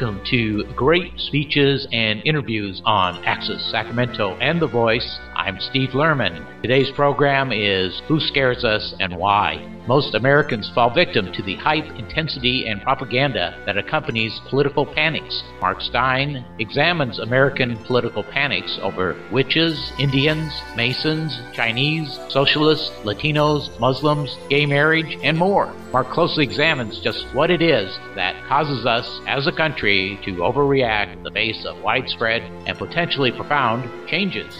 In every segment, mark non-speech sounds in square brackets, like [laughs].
Welcome to Great Speeches and Interviews on Access Sacramento and The Voice. I'm Steve Lerman. Today's program is Who Scares Us and Why? Most Americans fall victim to the hype, intensity, and propaganda that accompanies political panics. Mark Stein examines American political panics over witches, Indians, Masons, Chinese, socialists, Latinos, Muslims, gay marriage, and more. Mark closely examines just what it is that causes us as a country to overreact in the face of widespread and potentially profound changes.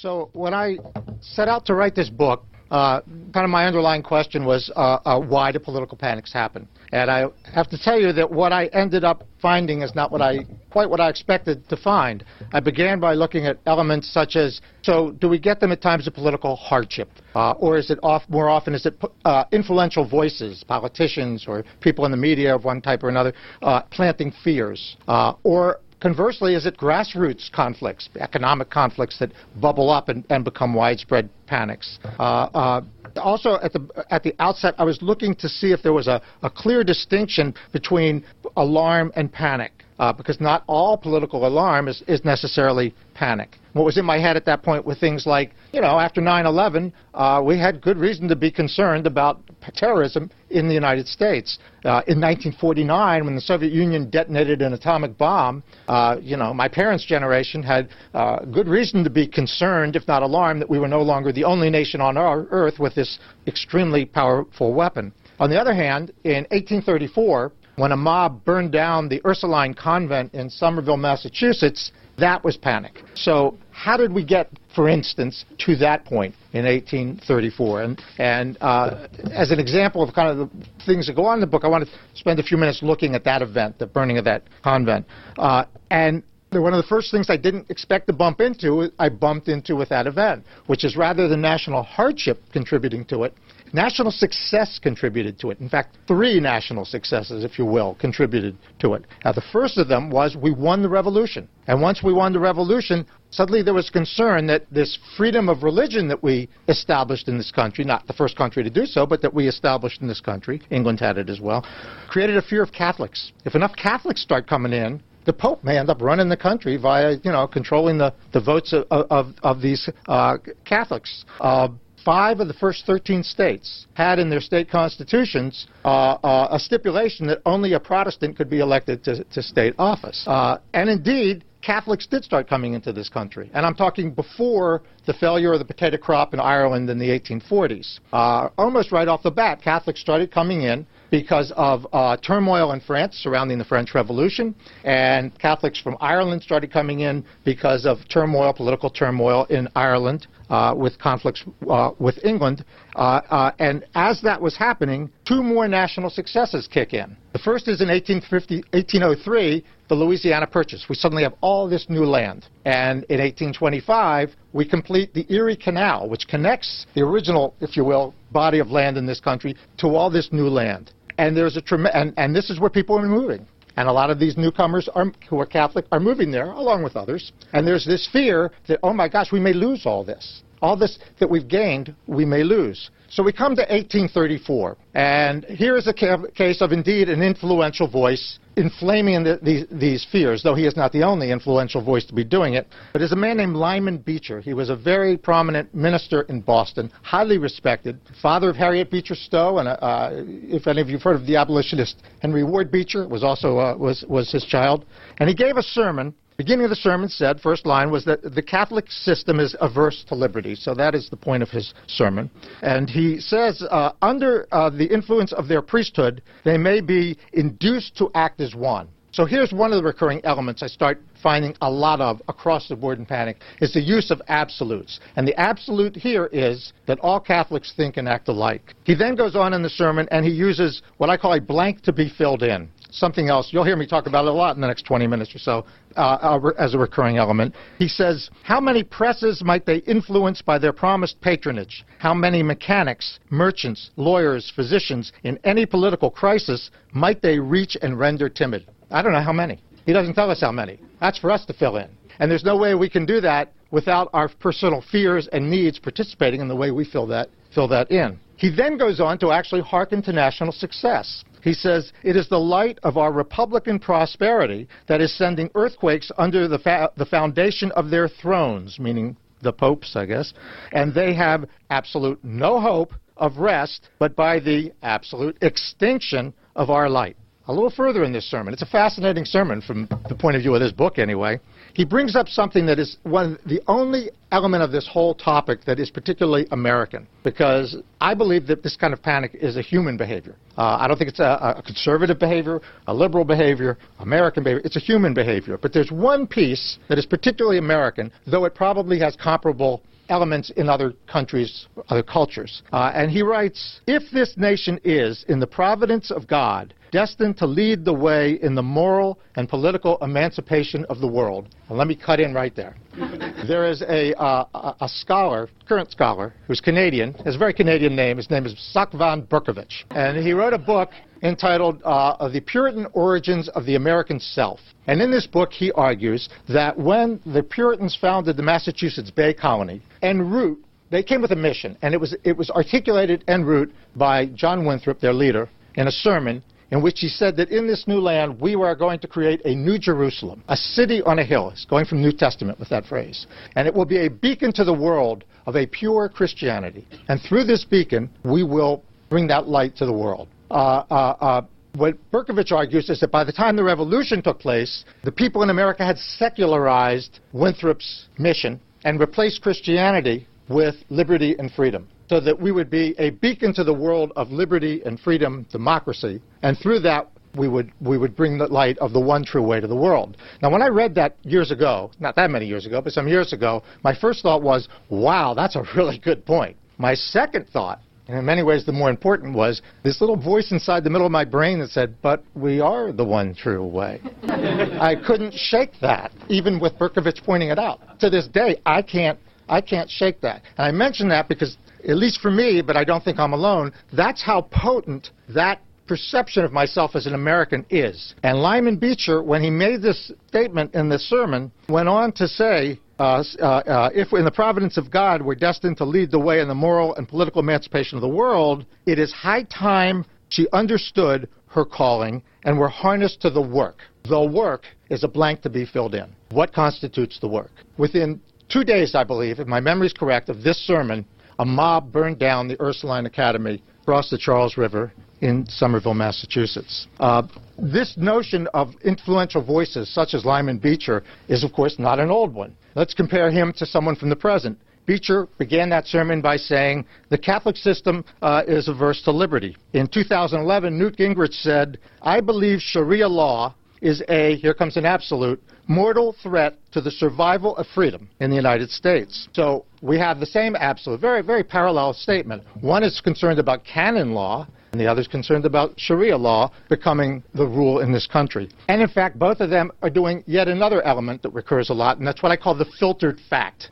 So when I set out to write this book, uh, kind of my underlying question was uh, uh, why do political panics happen? And I have to tell you that what I ended up finding is not what I quite what I expected to find. I began by looking at elements such as so do we get them at times of political hardship, uh, or is it off, more often is it uh, influential voices, politicians or people in the media of one type or another, uh, planting fears, or Conversely, is it grassroots conflicts, economic conflicts that bubble up and, and become widespread panics? Uh, uh, also, at the at the outset, I was looking to see if there was a, a clear distinction between alarm and panic, uh, because not all political alarm is, is necessarily panic. What was in my head at that point were things like, you know, after 9/11, uh, we had good reason to be concerned about terrorism in the United States. Uh, in 1949, when the Soviet Union detonated an atomic bomb, uh, you know, my parents' generation had uh, good reason to be concerned, if not alarmed, that we were no longer the only nation on our earth with this extremely powerful weapon. On the other hand, in 1834, when a mob burned down the Ursuline convent in Somerville, Massachusetts, that was panic. So, how did we get, for instance, to that point in 1834? And, and uh, as an example of kind of the things that go on in the book, I want to spend a few minutes looking at that event, the burning of that convent. Uh, and one of the first things I didn't expect to bump into, I bumped into with that event, which is rather than national hardship contributing to it, national success contributed to it. In fact, three national successes, if you will, contributed to it. Now, the first of them was we won the revolution. And once we won the revolution, suddenly there was concern that this freedom of religion that we established in this country, not the first country to do so, but that we established in this country, England had it as well, created a fear of Catholics. If enough Catholics start coming in, the Pope may end up running the country via, you know, controlling the, the votes of, of, of these uh, Catholics. Uh, five of the first 13 states had in their state constitutions uh, uh, a stipulation that only a Protestant could be elected to, to state office. Uh, and indeed, Catholics did start coming into this country. And I'm talking before the failure of the potato crop in Ireland in the 1840s. Uh, almost right off the bat, Catholics started coming in because of uh, turmoil in France surrounding the French Revolution, and Catholics from Ireland started coming in because of turmoil, political turmoil in Ireland. Uh, with conflicts uh, with England. Uh, uh, and as that was happening, two more national successes kick in. The first is in 1803, the Louisiana Purchase. We suddenly have all this new land. And in 1825, we complete the Erie Canal, which connects the original, if you will, body of land in this country to all this new land. And there's a trem- and, and this is where people are moving. And a lot of these newcomers are, who are Catholic are moving there, along with others. And there's this fear that, oh my gosh, we may lose all this. All this that we've gained, we may lose. So we come to 1834, and here is a case of indeed an influential voice inflaming the, these, these fears, though he is not the only influential voice to be doing it. But is a man named Lyman Beecher. He was a very prominent minister in Boston, highly respected, father of Harriet Beecher Stowe, and uh, if any of you have heard of the abolitionist Henry Ward Beecher, was also uh, was was his child, and he gave a sermon beginning of the sermon said, first line was that the Catholic system is averse to liberty. So that is the point of his sermon. And he says, uh, under uh, the influence of their priesthood, they may be induced to act as one. So here's one of the recurring elements I start finding a lot of across the board in panic is the use of absolutes. And the absolute here is that all Catholics think and act alike. He then goes on in the sermon and he uses what I call a blank to be filled in something else. You'll hear me talk about it a lot in the next 20 minutes or so uh, uh, as a recurring element. He says, How many presses might they influence by their promised patronage? How many mechanics, merchants, lawyers, physicians in any political crisis might they reach and render timid? I don't know how many. He doesn't tell us how many. That's for us to fill in. And there's no way we can do that without our personal fears and needs participating in the way we fill that, fill that in. He then goes on to actually hearken to national success. He says, It is the light of our Republican prosperity that is sending earthquakes under the, fa- the foundation of their thrones, meaning the popes, I guess, and they have absolute no hope of rest but by the absolute extinction of our light. A little further in this sermon, it's a fascinating sermon from the point of view of this book, anyway. He brings up something that is one the only element of this whole topic that is particularly American, because I believe that this kind of panic is a human behavior. Uh, I don't think it's a, a conservative behavior, a liberal behavior, American behavior. It's a human behavior. But there's one piece that is particularly American, though it probably has comparable elements in other countries, other cultures. Uh, and he writes, If this nation is, in the providence of God, destined to lead the way in the moral and political emancipation of the world. And let me cut in right there. [laughs] there is a, uh, a, scholar, current scholar, who's Canadian, has a very Canadian name. His name is Sacvan Bercovitch. And he wrote a book entitled uh, The Puritan Origins of the American Self. And in this book, he argues that when the Puritans founded the Massachusetts Bay Colony, en route, they came with a mission, and it was, it was articulated en route by John Winthrop, their leader, in a sermon in which he said that in this new land we are going to create a new Jerusalem, a city on a hill. It's going from New Testament with that phrase. And it will be a beacon to the world of a pure Christianity. And through this beacon, we will bring that light to the world. Uh, uh, uh, what Bercovitch argues is that by the time the revolution took place, the people in America had secularized Winthrop's mission and replaced Christianity with liberty and freedom so that we would be a beacon to the world of liberty and freedom, democracy, and through that we would we would bring the light of the one true way to the world. Now, when I read that years ago, not that many years ago, but some years ago, my first thought was, "Wow, that's a [laughs] really good point." My second thought, and in many ways the more important, was this little voice inside the middle of my brain that said, "But we are the one true way." [laughs] I couldn't shake that, even with Bercovitch pointing it out. To this day, I can't I can't shake that. And I mention that because at least for me, but I don't think I'm alone, that's how potent that perception of myself as an American is. And Lyman Beecher, when he made this statement in this sermon, went on to say, uh, uh, uh, if in the providence of God we're destined to lead the way in the moral and political emancipation of the world, it is high time she understood her calling and were harnessed to the work. The work is a blank to be filled in. What constitutes the work? Within two days, I believe, if my memory is correct, of this sermon, a mob burned down the Ursuline Academy across the Charles River in Somerville, Massachusetts. Uh, this notion of influential voices, such as Lyman Beecher, is of course not an old one. Let's compare him to someone from the present. Beecher began that sermon by saying, The Catholic system uh, is averse to liberty. In 2011, Newt Gingrich said, I believe Sharia law is a, here comes an absolute, mortal threat to the survival of freedom in the United States. So we have the same absolute, very, very parallel statement. One is concerned about canon law, and the other is concerned about Sharia law becoming the rule in this country. And in fact, both of them are doing yet another element that recurs a lot, and that's what I call the filtered fact.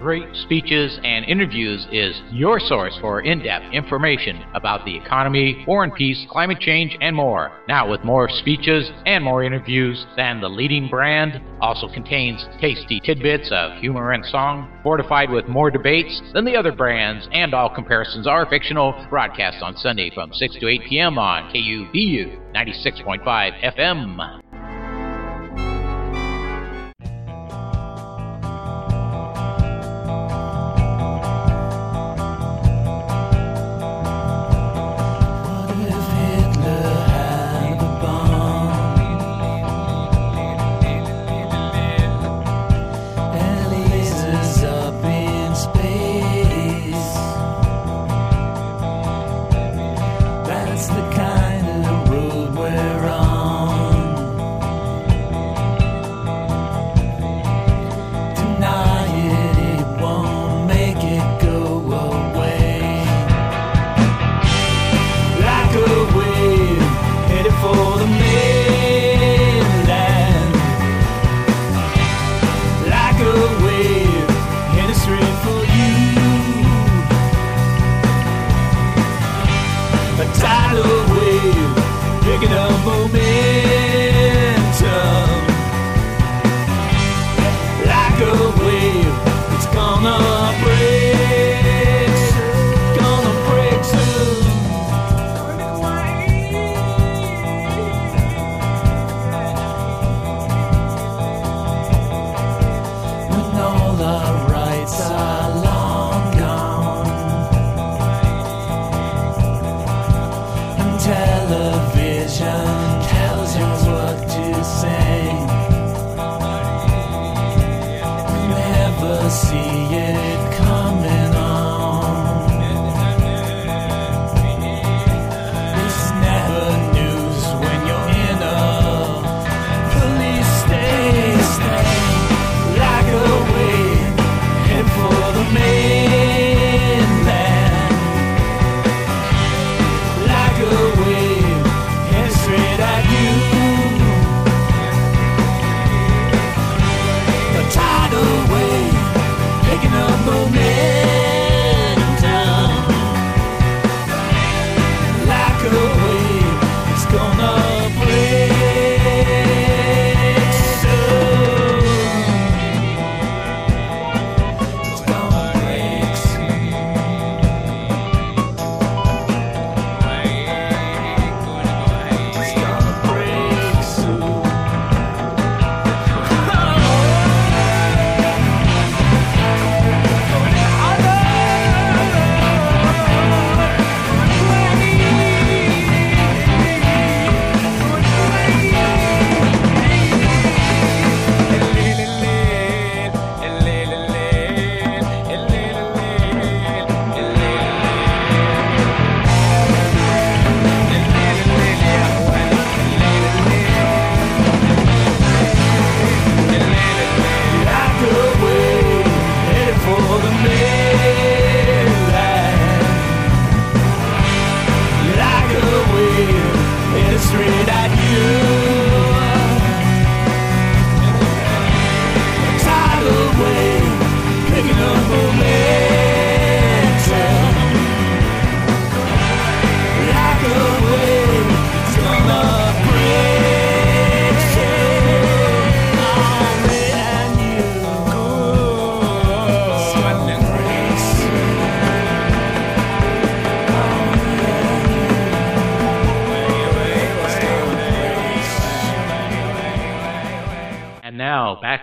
Great Speeches and Interviews is your source for in depth information about the economy, war and peace, climate change, and more. Now, with more speeches and more interviews than the leading brand, also contains tasty tidbits of humor and song, fortified with more debates than the other brands, and all comparisons are fictional. Broadcast on Sunday from 6 to 8 p.m. on KUBU 96.5 FM.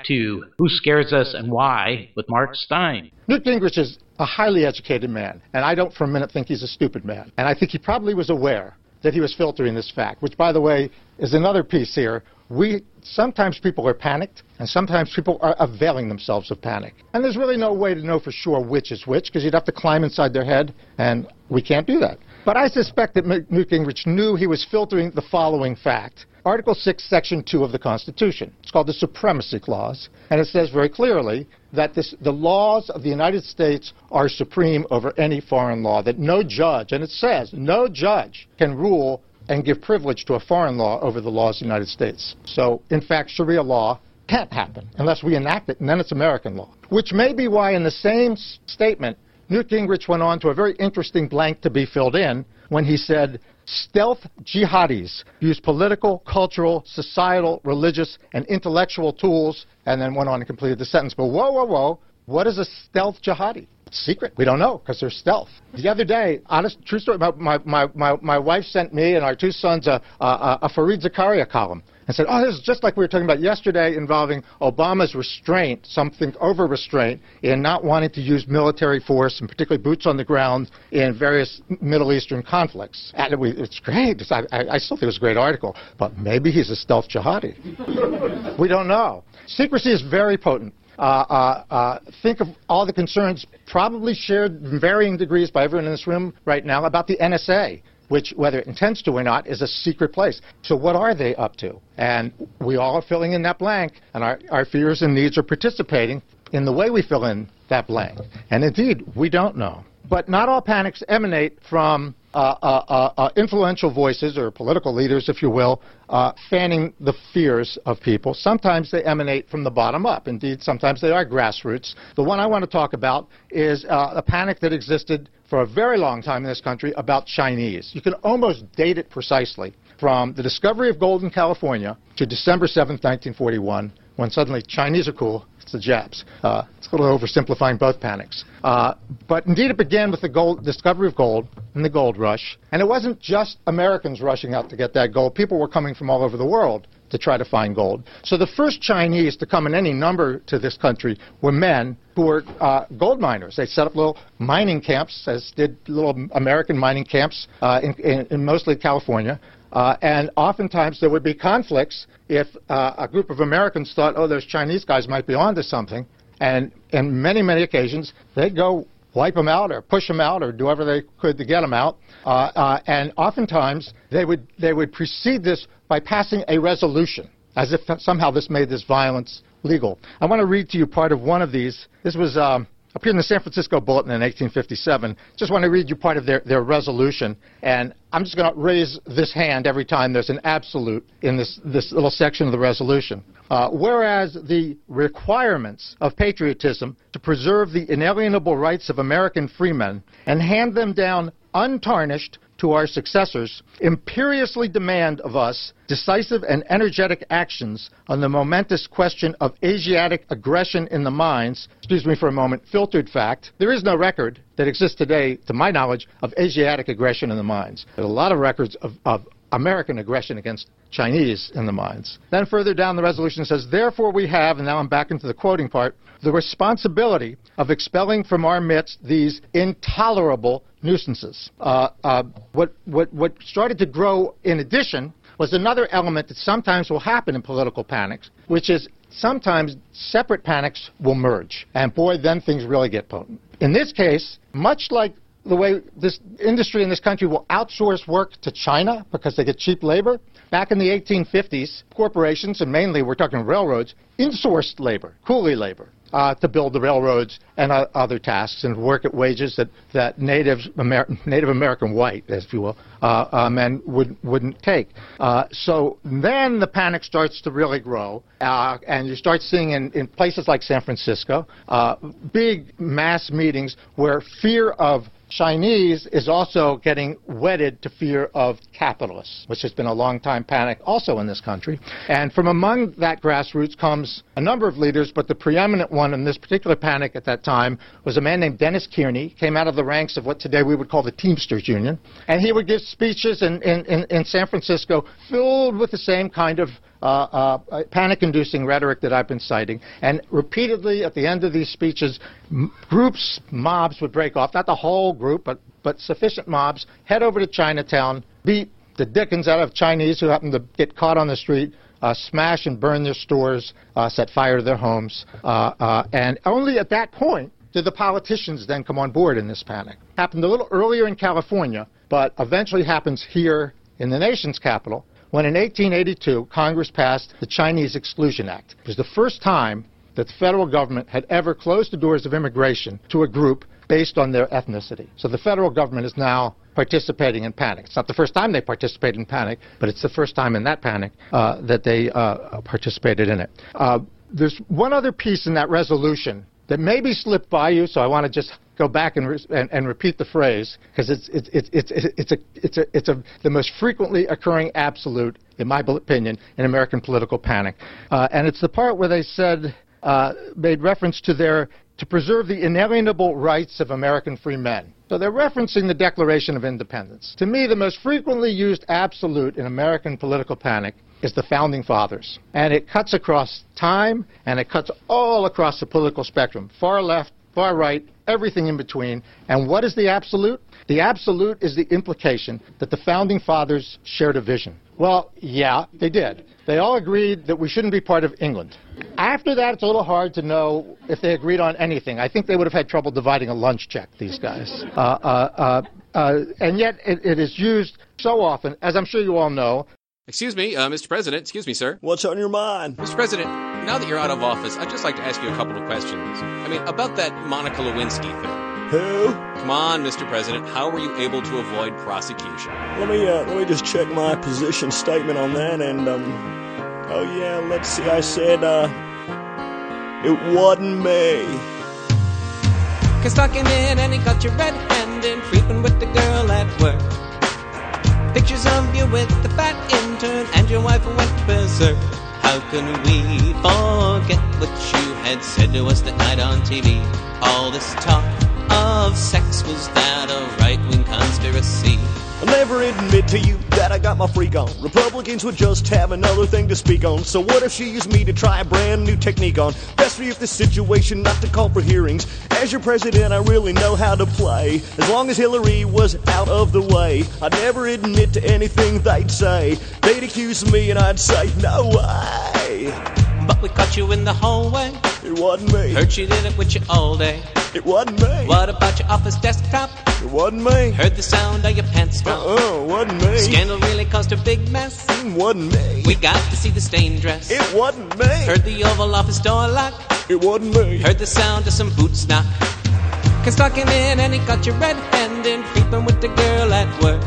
To Who Scares Us and Why with Mark Stein. Newt Gingrich is a highly educated man, and I don't for a minute think he's a stupid man. And I think he probably was aware that he was filtering this fact, which, by the way, is another piece here. We sometimes people are panicked, and sometimes people are availing themselves of panic. And there's really no way to know for sure which is which, because you'd have to climb inside their head, and we can't do that. But I suspect that Newt Gingrich knew he was filtering the following fact. Article 6, Section 2 of the Constitution. It's called the Supremacy Clause, and it says very clearly that this, the laws of the United States are supreme over any foreign law, that no judge, and it says no judge can rule and give privilege to a foreign law over the laws of the United States. So, in fact, Sharia law can't happen unless we enact it, and then it's American law. Which may be why, in the same statement, Newt Gingrich went on to a very interesting blank to be filled in when he said, Stealth jihadis use political, cultural, societal, religious, and intellectual tools, and then went on and completed the sentence. But whoa, whoa, whoa, what is a stealth jihadi? Secret. We don't know because they're stealth. The other day, honest, true story, my, my, my, my wife sent me and our two sons a, a, a Fareed Zakaria column and said, oh, this is just like we were talking about yesterday involving Obama's restraint, something over restraint, in not wanting to use military force, and particularly boots on the ground in various Middle Eastern conflicts. And it, it's great. It's- I, I still think it was a great article, but maybe he's a stealth jihadi. [laughs] we don't know. Secrecy is very potent. Uh, uh, uh, think of all the concerns probably shared in varying degrees by everyone in this room right now about the NSA, which, whether it intends to or not, is a secret place. So what are they up to? And we all are filling in that blank, and our, our fears and needs are participating in the way we fill in that blank. And indeed, we don't know. But not all panics emanate from influential voices or political leaders, if you will, uh, fanning the fears of people. Sometimes they emanate from the bottom up. Indeed, sometimes they are grassroots. The one I want to talk about is uh, a panic that existed for a very long time in this country about Chinese. You can almost date it precisely from the discovery of gold in California to December 7, 1941, when suddenly Chinese are cool, it's the Japs. Uh, it's a little oversimplifying both panics. Uh, but indeed, it began with the gold, discovery of gold and the gold rush. And it wasn't just Americans rushing out to get that gold. People were coming from all over the world to try to find gold. So the first Chinese to come in any number to this country were men who were uh, gold miners. They set up little mining camps, as did little American mining camps uh, in, in, in mostly California. Uh, and oftentimes there would be conflicts if uh, a group of Americans thought, oh, those Chinese guys might be onto something. And in many, many occasions, they'd go wipe them out or push them out or do whatever they could to get them out. Uh, uh, and oftentimes they would, they would precede this by passing a resolution, as if somehow this made this violence legal. I want to read to you part of one of these. This was um, appeared in the San Francisco Bulletin in 1857. Just want to read you part of their, their resolution. And I'm just going to raise this hand every time there's an absolute in this, this little section of the resolution. Uh, whereas the requirements of patriotism to preserve the inalienable rights of American freemen and hand them down untarnished to our successors imperiously demand of us decisive and energetic actions on the momentous question of Asiatic aggression in the mines. Excuse me for a moment, filtered fact. There is no record that exists today, to my knowledge, of Asiatic aggression in the mines. There are a lot of records of, of American aggression against Chinese in the mines. Then further down the resolution says, therefore we have, and now I'm back into the quoting part, the responsibility of expelling from our midst these intolerable nuisances. Uh, uh, what, what, what started to grow in addition was another element that sometimes will happen in political panics, which is sometimes separate panics will merge. And boy, then things really get potent. In this case, much like the way this industry in this country will outsource work to China because they get cheap labor. Back in the 1850s, corporations, and mainly we're talking railroads, insourced labor, coolie labor, uh, to build the railroads and uh, other tasks and work at wages that, that Native, Amer- Native American white, if you will, uh, uh, men would, wouldn't take. Uh, so then the panic starts to really grow, uh, and you start seeing in, in places like San Francisco big mass meetings where fear of Chinese is also getting wedded to fear of capitalists, which has been a long time panic also in this country. And from among that grassroots comes a number of leaders, but the preeminent one in this particular panic at that time was a man named Dennis Kearney, came out of the ranks of what today we would call the Teamsters Union. And he would give speeches in, in, in, in San Francisco filled with the same kind of uh, uh, panic-inducing rhetoric that I've been citing, and repeatedly at the end of these speeches, m- groups, mobs would break off, not the whole group, but, but sufficient mobs, head over to Chinatown, beat the dickens out of Chinese who happen to get caught on the street, uh, smash and burn their stores, uh, set fire to their homes, uh, uh, and only at that point did the politicians then come on board in this panic. Happened a little earlier in California, but eventually happens here in the nation's capital when in 1882 Congress passed the Chinese Exclusion Act. It was the first time that the federal government had ever closed the doors of immigration to a group based on their ethnicity. So the federal government is now participating in panic. It's not the first time they participate in panic, but it's the first time in that panic uh, that they uh, participated in it. Uh, there's one other piece in that resolution that maybe slipped by you, so I want to just go back and, re- and, and repeat the phrase because it's, it's, it's, it's, it's, a, it's, a, it's a, the most frequently occurring absolute, in my opinion, in American political panic. Uh, and it's the part where they said, uh, made reference to their to preserve the inalienable rights of American free men. So they're referencing the Declaration of Independence. To me, the most frequently used absolute in American political panic is the Founding Fathers. And it cuts across time and it cuts all across the political spectrum far left, far right, everything in between. And what is the absolute? The absolute is the implication that the Founding Fathers shared a vision. Well, yeah, they did. They all agreed that we shouldn't be part of England. After that, it's a little hard to know if they agreed on anything. I think they would have had trouble dividing a lunch check, these guys. Uh, uh, uh, uh, and yet, it, it is used so often, as I'm sure you all know, Excuse me, uh, Mr. President. Excuse me, sir. What's on your mind? Mr. President, now that you're out of office, I'd just like to ask you a couple of questions. I mean, about that Monica Lewinsky thing. Who? Come on, Mr. President, how were you able to avoid prosecution? Let me uh, let me just check my position statement on that. And um, oh yeah, let's see. I said uh, it wasn't me. Cause talking in and he got you red-handed, creeping with the girl at work. Pictures of you with the fat intern and your wife went berserk. How can we forget what you had said to us that night on TV? All this talk of sex was that a right-wing conspiracy? I'll never admit to you that I got my freak on. Republicans would just have another thing to speak on. So what if she used me to try a brand new technique on? Best me if this situation not to call for hearings. As your president, I really know how to play. As long as Hillary was out of the way, I'd never admit to anything they'd say. They'd accuse me and I'd say, no way. But we caught you in the hallway. It wasn't me. Heard you did it with you all day. It wasn't me. What about your office desktop? It wasn't me. Heard the sound of your pants drop. Uh-uh, wasn't me. Scandal really caused a big mess. It wasn't me. We got to see the stained dress. It wasn't me. Heard the Oval Office door lock. It wasn't me. Heard the sound of some boots knock. Can Cause talking in and he got you red-handed, creeping with the girl at work.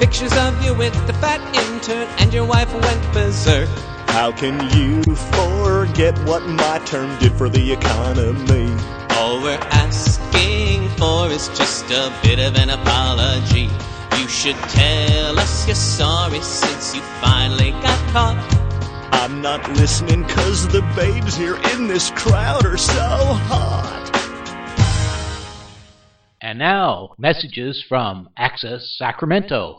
Pictures of you with the fat intern and your wife went berserk. How can you forget what my term did for the economy? All we're asking for is just a bit of an apology. You should tell us you're sorry since you finally got caught. I'm not listening cause the babes here in this crowd are so hot. And now, messages from Access Sacramento.